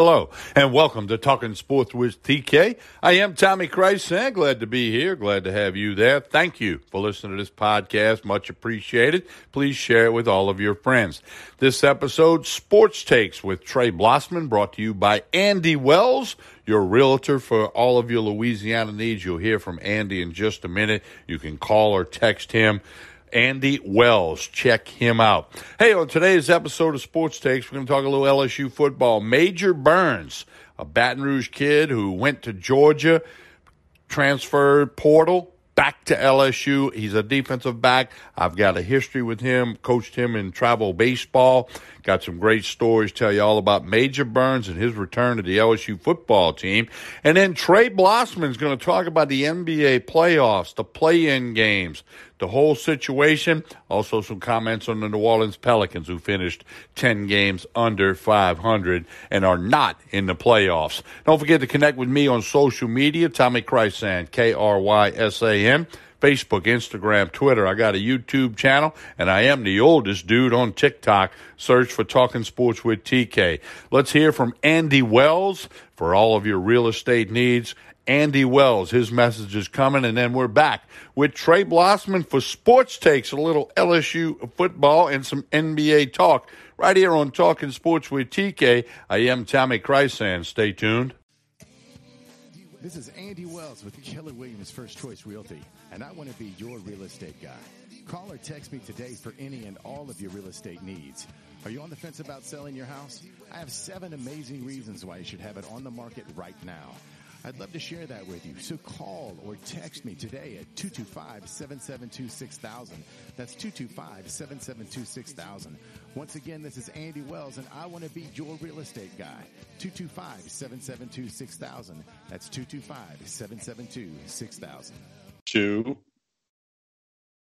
Hello, and welcome to Talking Sports with TK. I am Tommy Krysan. Glad to be here. Glad to have you there. Thank you for listening to this podcast. Much appreciated. Please share it with all of your friends. This episode, Sports Takes with Trey Blossman, brought to you by Andy Wells, your realtor for all of your Louisiana needs. You'll hear from Andy in just a minute. You can call or text him. Andy Wells. Check him out. Hey, on today's episode of Sports Takes, we're going to talk a little LSU football. Major Burns, a Baton Rouge kid who went to Georgia, transferred portal, back to LSU. He's a defensive back. I've got a history with him, coached him in travel baseball. Got some great stories tell you all about Major Burns and his return to the LSU football team. And then Trey Blossman is going to talk about the NBA playoffs, the play-in games, the whole situation. Also some comments on the New Orleans Pelicans who finished 10 games under 500 and are not in the playoffs. Don't forget to connect with me on social media, Tommy Krysan, K-R-Y-S-A-N. Facebook, Instagram, Twitter. I got a YouTube channel, and I am the oldest dude on TikTok. Search for Talking Sports with TK. Let's hear from Andy Wells for all of your real estate needs. Andy Wells, his message is coming, and then we're back with Trey Blossman for Sports Takes, a little LSU football and some NBA talk right here on Talking Sports with TK. I am Tommy Krysan. Stay tuned. This is Andy Wells with Keller Williams First Choice Realty, and I want to be your real estate guy. Call or text me today for any and all of your real estate needs. Are you on the fence about selling your house? I have seven amazing reasons why you should have it on the market right now. I'd love to share that with you. So call or text me today at 225-772-6000. That's 225-772-6000. Once again, this is Andy Wells and I want to be your real estate guy. 225-772-6000. That's 225-772-6000. Two.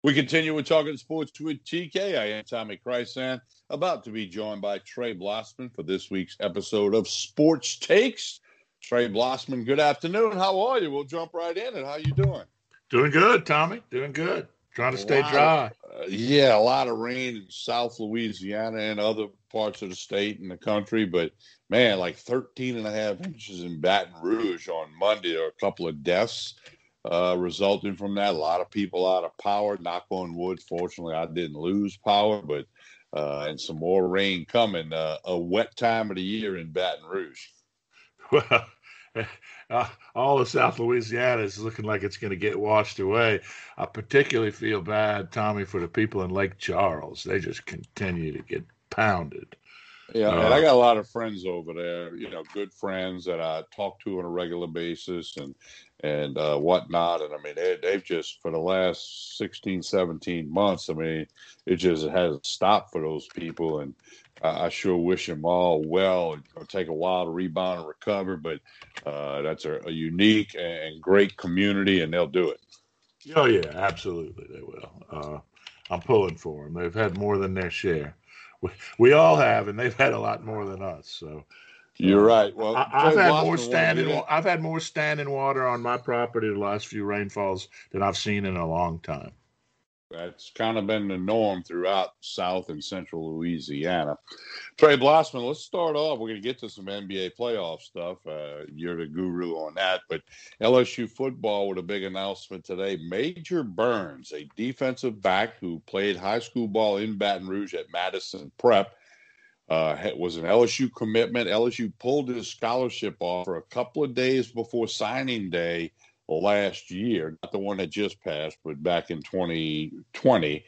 We continue with talking sports with TK. I am Tommy Krysan, about to be joined by Trey Blossman for this week's episode of Sports Takes. Trey Blossman, good afternoon. How are you? We'll jump right in. And how are you doing? Doing good, Tommy. Doing good. Trying to stay dry. Of, uh, yeah, a lot of rain in South Louisiana and other parts of the state and the country, but man, like 13 and a half inches in Baton Rouge on Monday. Are a couple of deaths uh, resulting from that. A lot of people out of power. Knock on wood. Fortunately, I didn't lose power, but uh, and some more rain coming. Uh, a wet time of the year in Baton Rouge. Well, uh, all of South Louisiana is looking like it's going to get washed away. I particularly feel bad, Tommy, for the people in Lake Charles. They just continue to get pounded. Yeah, uh, and I got a lot of friends over there. You know, good friends that I talk to on a regular basis, and and uh, whatnot. And I mean, they, they've just for the last 16, 17 months. I mean, it just hasn't stopped for those people, and I sure wish them all well. It'll take a while to rebound and recover, but uh, that's a, a, unique and great community, and they'll do it. Oh yeah, absolutely, they will. Uh, I'm pulling for them. They've had more than their share. We, we all have, and they've had a lot more than us. So you're right. Well, I, have had more standing. I've had more standing water on my property the last few rainfalls than I've seen in a long time. That's kind of been the norm throughout South and Central Louisiana. Trey Blossman, let's start off. We're going to get to some NBA playoff stuff. Uh, you're the guru on that. But LSU football with a big announcement today. Major Burns, a defensive back who played high school ball in Baton Rouge at Madison Prep, uh, was an LSU commitment. LSU pulled his scholarship offer a couple of days before signing day last year, not the one that just passed, but back in 2020.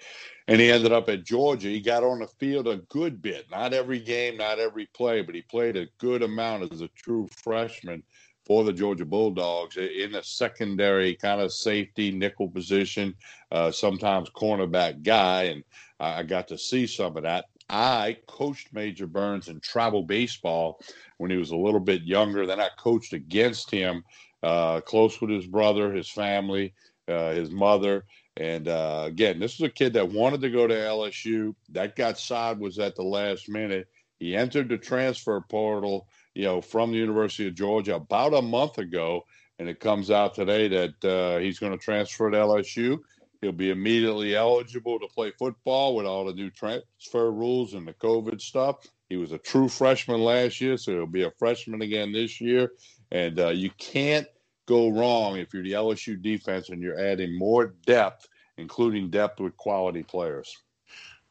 And he ended up at Georgia. He got on the field a good bit, not every game, not every play, but he played a good amount as a true freshman for the Georgia Bulldogs in a secondary kind of safety nickel position, uh, sometimes cornerback guy. And I got to see some of that. I coached Major Burns in travel baseball when he was a little bit younger. Then I coached against him uh, close with his brother, his family, uh, his mother. And uh, again, this is a kid that wanted to go to LSU. That got sideways at the last minute. He entered the transfer portal, you know, from the University of Georgia about a month ago, and it comes out today that uh, he's going to transfer to LSU. He'll be immediately eligible to play football with all the new transfer rules and the COVID stuff. He was a true freshman last year, so he'll be a freshman again this year. And uh, you can't go wrong if you're the LSU defense and you're adding more depth, including depth with quality players.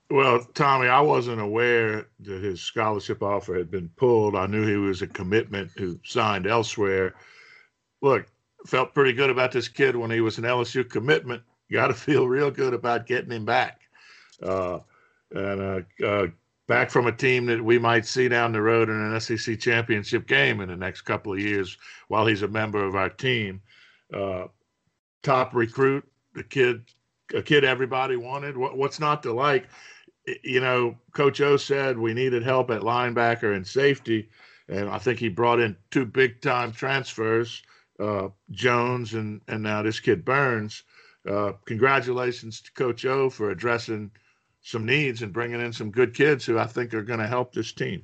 Well, Tommy, I wasn't aware that his scholarship offer had been pulled. I knew he was a commitment who signed elsewhere. Look, felt pretty good about this kid when he was an LSU commitment. Got to feel real good about getting him back. Uh, and uh, uh, back from a team that we might see down the road in an SEC championship game in the next couple of years while he's a member of our team. Uh, top recruit, the kid, a kid everybody wanted. What, what's not to like? You know, Coach O said we needed help at linebacker and safety, and I think he brought in two big time transfers, uh, Jones and and now this kid Burns. Uh, congratulations to Coach O for addressing some needs and bringing in some good kids who I think are going to help this team.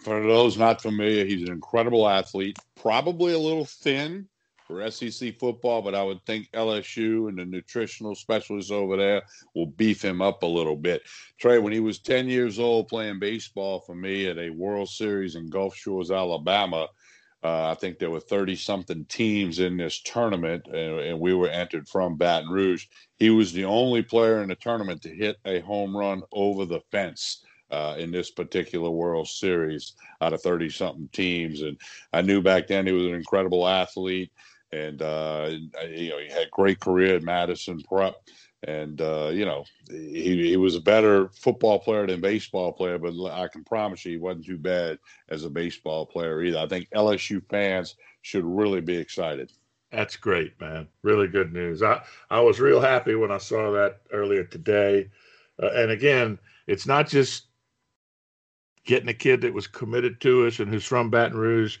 For those not familiar, he's an incredible athlete, probably a little thin for SEC football, but I would think LSU and the nutritional specialists over there will beef him up a little bit. Trey, when he was 10 years old playing baseball for me at a World Series in Gulf Shores, Alabama, uh, I think there were 30 something teams in this tournament, and, and, we were entered from Baton Rouge. He was the only player in the tournament to hit a home run over the fence. Uh, in this particular World Series, out of 30 something teams. And I knew back then he was an incredible athlete. And, uh, you know, he had a great career at Madison Prep and uh, you know he, he was a better football player than baseball player but i can promise you he wasn't too bad as a baseball player either. I think lsu fans should really be excited. That's great man. Really good news. I, I was real happy when i saw that earlier today. Uh, and again it's not just getting a kid that was committed to us and who's from baton rouge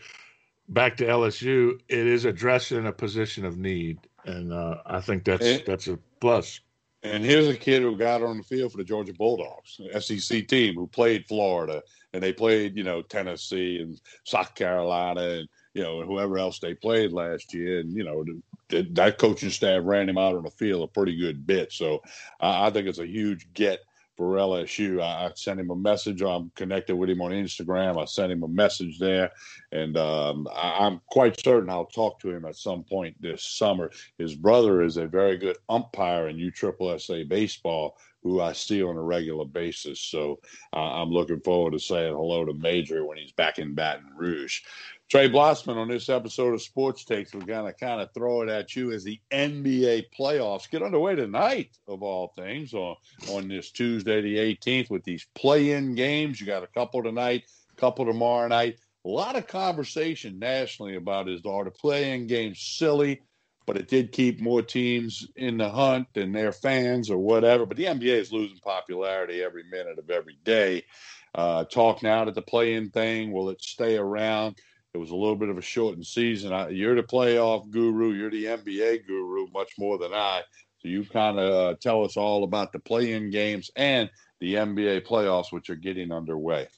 back to lsu it is addressing a position of need. And uh, i think that's it, that's a plus and here's a kid who got on the field for the Georgia Bulldogs, SEC team, who played Florida, and they played, you know, Tennessee and South Carolina, and you know, whoever else they played last year, and you know, that coaching staff ran him out on the field a pretty good bit. So I think it's a huge get for LSU. I, I, sent him a message. I'm connected with him on Instagram. I sent him a message there, and um, I, am quite certain I'll talk to him at some point this summer. His brother is a very good umpire in USSSA baseball, who I see on a regular basis. So uh, I'm looking forward to saying hello to Major when he's back in Baton Rouge. Trey Blossman on this episode of Sports Takes. We're going to kind of throw it at you as the NBA playoffs get underway tonight, of all things, on, on this Tuesday, the 18th, with these play in games. You got a couple tonight, a couple tomorrow night. A lot of conversation nationally about is are the play in games silly? But it did keep more teams in the hunt and their fans or whatever. But the NBA is losing popularity every minute of every day. Uh, talk now that the play in thing, will it stay around? It was a little bit of a shortened season. I, you're the playoff guru. You're the NBA guru much more than I. So you kind of uh, tell us all about the play-in games and the NBA playoffs, which are getting underway.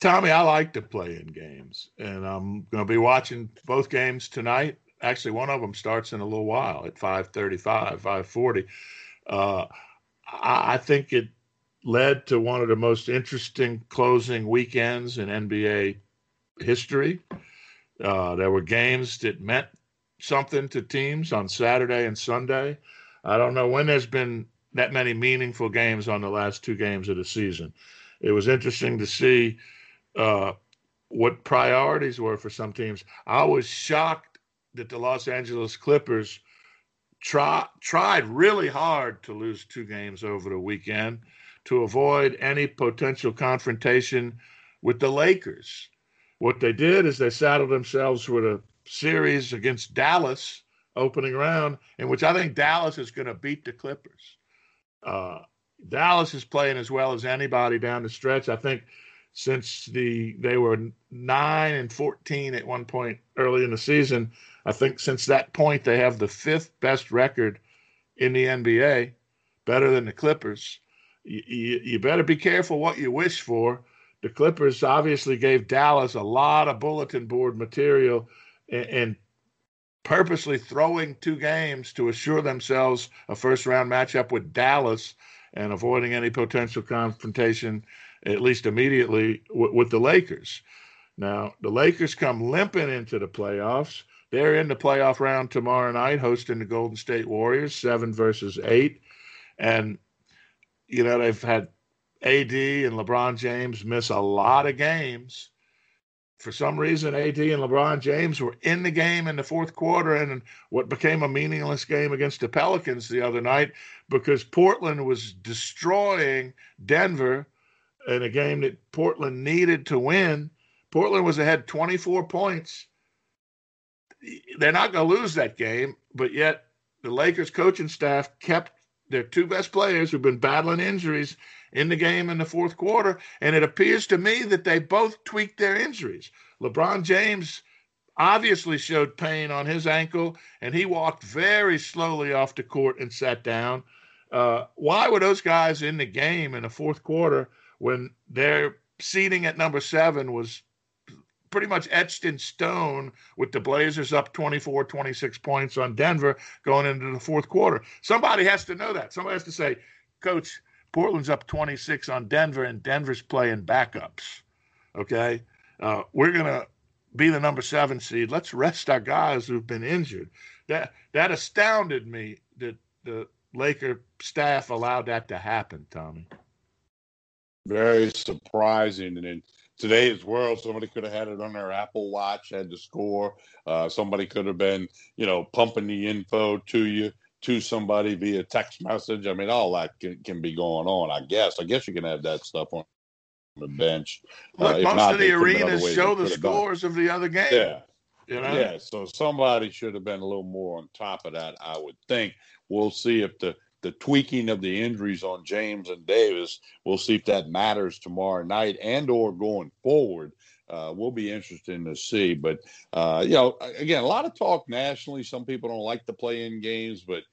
Tommy, I like the play-in games, and I'm going to be watching both games tonight. Actually, one of them starts in a little while at 5:35, 5:40. Uh, I, I think it led to one of the most interesting closing weekends in NBA history. Uh, there were games that meant something to teams on Saturday and Sunday. I don't know when there's been that many meaningful games on the last two games of the season. It was interesting to see uh, what priorities were for some teams. I was shocked that the Los Angeles Clippers try, tried really hard to lose two games over the weekend to avoid any potential confrontation with the Lakers. What they did is they saddled themselves with a series against Dallas opening round, in which I think Dallas is going to beat the Clippers. Uh, Dallas is playing as well as anybody down the stretch. I think since the they were nine and fourteen at one point early in the season. I think since that point they have the fifth best record in the NBA, better than the Clippers. You, you, you better be careful what you wish for the Clippers obviously gave Dallas a lot of bulletin board material and, purposely throwing two games to assure themselves a first round matchup with Dallas and avoiding any potential confrontation, at least immediately, with the Lakers. Now, the Lakers come limping into the playoffs. They're in the playoff round tomorrow night, hosting the Golden State Warriors, seven versus eight. And, you know, they've had AD and LeBron James miss a lot of games. For some reason, AD and LeBron James were in the game in the fourth quarter and what became a meaningless game against the Pelicans the other night because Portland was destroying Denver in a game that Portland needed to win. Portland was ahead 24 points. They're not going to lose that game, but yet the Lakers coaching staff kept their two best players who've been battling injuries in the game in the fourth quarter. And it appears to me that they both tweaked their injuries. LeBron James obviously showed pain on his ankle, and he walked very slowly off the court and sat down. Uh, why were those guys in the game in the fourth quarter when their seating at number seven was pretty much etched in stone with the Blazers up 24, 26 points on Denver going into the fourth quarter. Somebody has to know that. Somebody has to say, Coach, Portland's up 26 on Denver, and Denver's playing backups. Okay. Uh, we're going to be the number seven seed. Let's rest our guys who've been injured. That that astounded me that the Laker staff allowed that to happen, Tommy. Very surprising. And in today's world, somebody could have had it on their Apple Watch, had to score. Uh, somebody could have been, you know, pumping the info to you to somebody via text message. I mean, all that can, can be going on. I guess. I guess you can have that stuff on the bench. Look, uh, most not, of the arenas show the scores of the other game. Yeah. You know? Yeah. So somebody should have been a little more on top of that, I would think. We'll see if the the tweaking of the injuries on James and Davis, we'll see if that matters tomorrow night and or going forward. Uh, will be interesting to see. But uh, you know, again, a lot of talk nationally. Some people don't like to play in games, but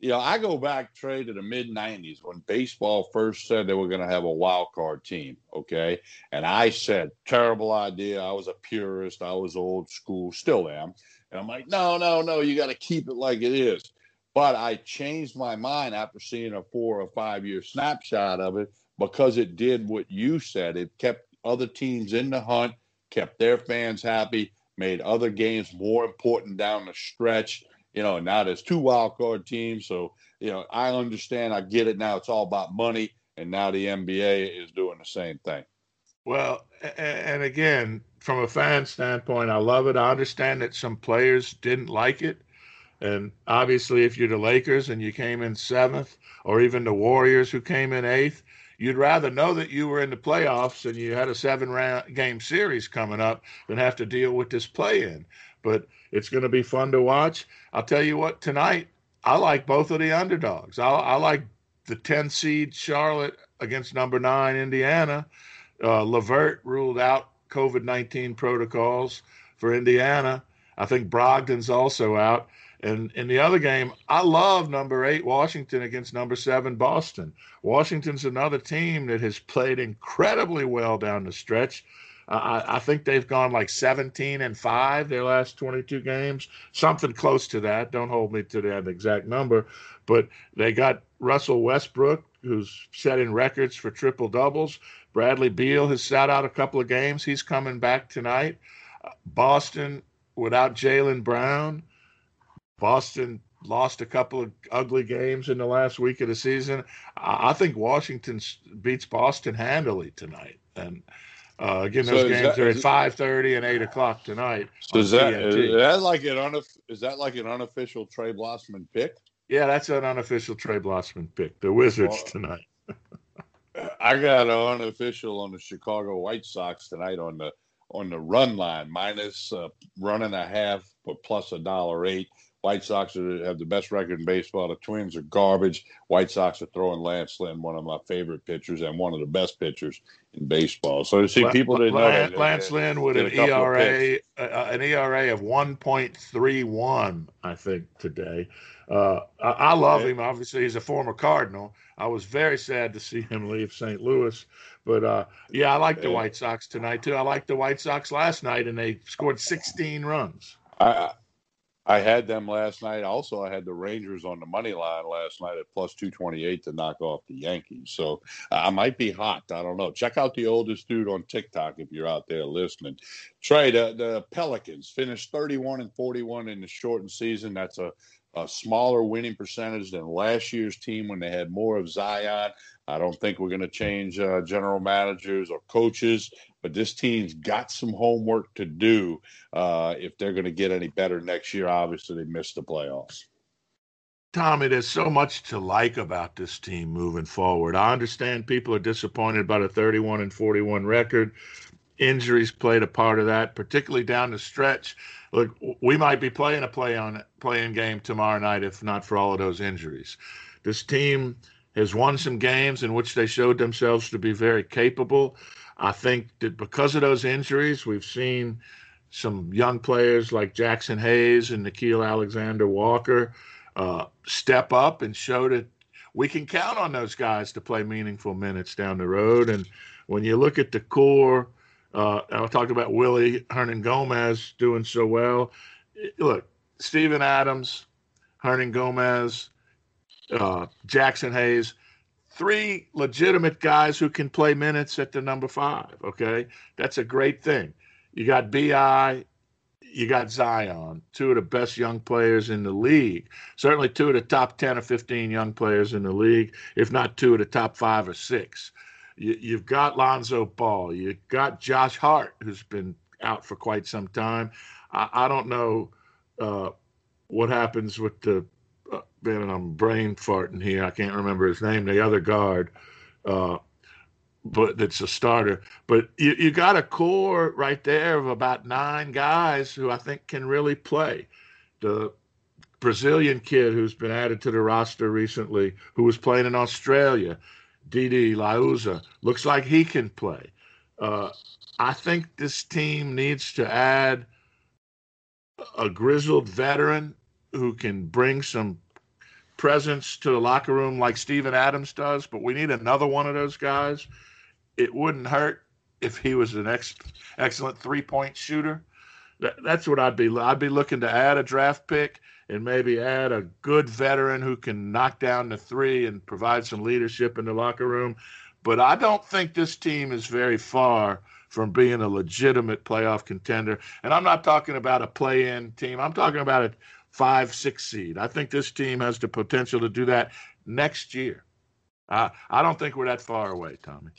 you know, I go back, Trey, to the mid 90s when baseball first said they were going to have a wild card team. Okay. And I said, terrible idea. I was a purist. I was old school, still am. And I'm like, no, no, no, you got to keep it like it is. But I changed my mind after seeing a four or five year snapshot of it because it did what you said. It kept other teams in the hunt, kept their fans happy, made other games more important down the stretch you know, now there's two wild card teams. So, you know, I understand, I get it now. It's all about money. And now the NBA is doing the same thing. Well, and again, from a fan standpoint, I love it. I understand that some players didn't like it. And obviously, if you're the Lakers and you came in seventh, or even the Warriors who came in eighth, you'd rather know that you were in the playoffs and you had a seven round game series coming up than have to deal with this play in. But it's going to be fun to watch. I'll tell you what, tonight, I like both of the underdogs. I, I like the 10 seed Charlotte against number nine Indiana. Uh, LeVert ruled out COVID 19 protocols for Indiana. I think Brogdon's also out. And in the other game, I love number eight Washington against number seven Boston. Washington's another team that has played incredibly well down the stretch. I, I think they've gone like 17 and five their last 22 games, something close to that. Don't hold me to that exact number, but they got Russell Westbrook, who's setting records for triple doubles. Bradley Beal has sat out a couple of games. He's coming back tonight. Boston without Jaylen Brown. Boston lost a couple of ugly games in the last week of the season. I think Washington beats Boston handily tonight, and uh, again, those so games that, are at five thirty and eight o'clock tonight. So is that, is that like an unof- is that like an unofficial Trey Blossman pick? Yeah, that's an unofficial Trey Blossman pick. The Wizards well, tonight. I got an unofficial on the Chicago White Sox tonight on the on the run line minus uh, run and a half, but plus a dollar eight. White Sox are, have the best record in baseball. The Twins are garbage. White Sox are throwing Lance Lynn, one of my favorite pitchers and one of the best pitchers in baseball. So to see people didn't know that, Lance Lynn with an ERA, uh, an ERA of one point three one, I think today. Uh, I, I, love him. Obviously, he's a former Cardinal. I was very sad to see him leave St. Louis, but uh, yeah, I like the White Sox tonight too. I like the White Sox last night, and they scored 16 runs. I I had them last night. Also, I had the Rangers on the money line last night at plus 228 to knock off the Yankees. So I might be hot. I don't know. Check out the oldest dude on TikTok if you're out there listening. Trey, the, the Pelicans finished 31 and 41 in the shortened season. That's a a smaller winning percentage than last year's team when they had more of Zion. I don't think we're going to change uh, general managers or coaches, but this team's got some homework to do uh, if they're going to get any better next year. Obviously, they missed the playoffs. Tommy, there's so much to like about this team moving forward. I understand people are disappointed about a 31 and 41 record. Injuries played a part of that, particularly down the stretch. Look, we might be playing a play on playing game tomorrow night if not for all of those injuries. This team has won some games in which they showed themselves to be very capable. I think that because of those injuries, we've seen some young players like Jaxson Hayes and Nickeil Alexander Walker uh, step up and show that we can count on those guys to play meaningful minutes down the road. And when you look at the core, uh, I talked about Willy Hernangomez doing so well. Look, Steven Adams, Hernangomez, uh, Jaxson Hayes, three legitimate guys who can play minutes at the number five. Okay, that's a great thing. You got Bi, you got Zion, two of the best young players in the league. Certainly, two of the top ten or fifteen young players in the league, if not two of the top five or six. You, have got Lonzo Ball. You've got Josh Hart, who's been out for quite some time. I, I don't know uh, what happens with the man, I'm brain farting here. I can't remember his name. The other guard, uh, but that's a starter. But you, you got a core right there of about nine guys who I think can really play. The Brazilian kid who's been added to the roster recently, who was playing in Australia, Didi Louzada, looks like he can play. Uh, I think this team needs to add a grizzled veteran who can bring some presence to the locker room like Steven Adams does, but we need another one of those guys. It wouldn't hurt if he was an ex- excellent three point shooter. That, that's what I'd be. I'd be looking to add a draft pick and maybe add a good veteran who can knock down the three and provide some leadership in the locker room. But I don't think this team is very far from being a legitimate playoff contender. And I'm not talking about a play in team, I'm talking about a five, six seed. I think this team has the potential to do that next year. Uh, I don't think we're that far away, Tommy.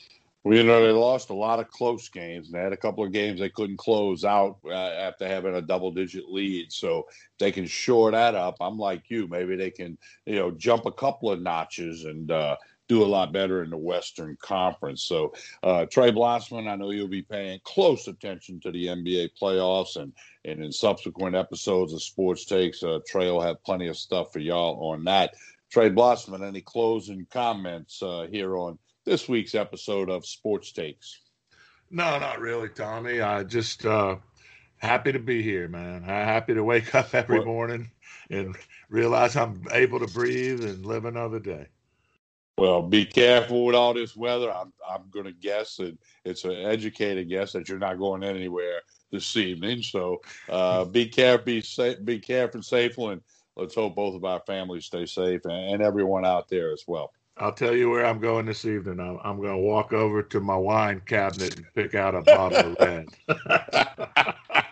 Well, you know, they lost a lot of close games, and they had a couple of games they couldn't close out uh, after having a double digit lead. So they can shore that up. I'm like you. Maybe they can, you know, jump a couple of notches and uh, do a lot better in the Western Conference. So, uh, Trey Blossman, I know you'll be paying close attention to the NBA playoffs, and and in subsequent episodes of Sports Takes, uh, Trey will have plenty of stuff for y'all on that. Trey Blossman, any closing comments uh, here on this week's episode of Sports Takes? No, not really, Tommy. I just uh, happy to be here, man. I'm happy to wake up every morning and realize I'm able to breathe and live another day. Well, be careful with all this weather. I'm I'm going to guess that it's an educated guess that you're not going anywhere this evening. So uh, be careful, be safe, be careful and safe, and let's hope both of our families stay safe and, and everyone out there as well. I'll tell you where I'm going this evening. I'm, I'm going to walk over to my wine cabinet and pick out a bottle of red.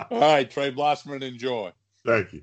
All right, Trey Blossman, enjoy. Thank you.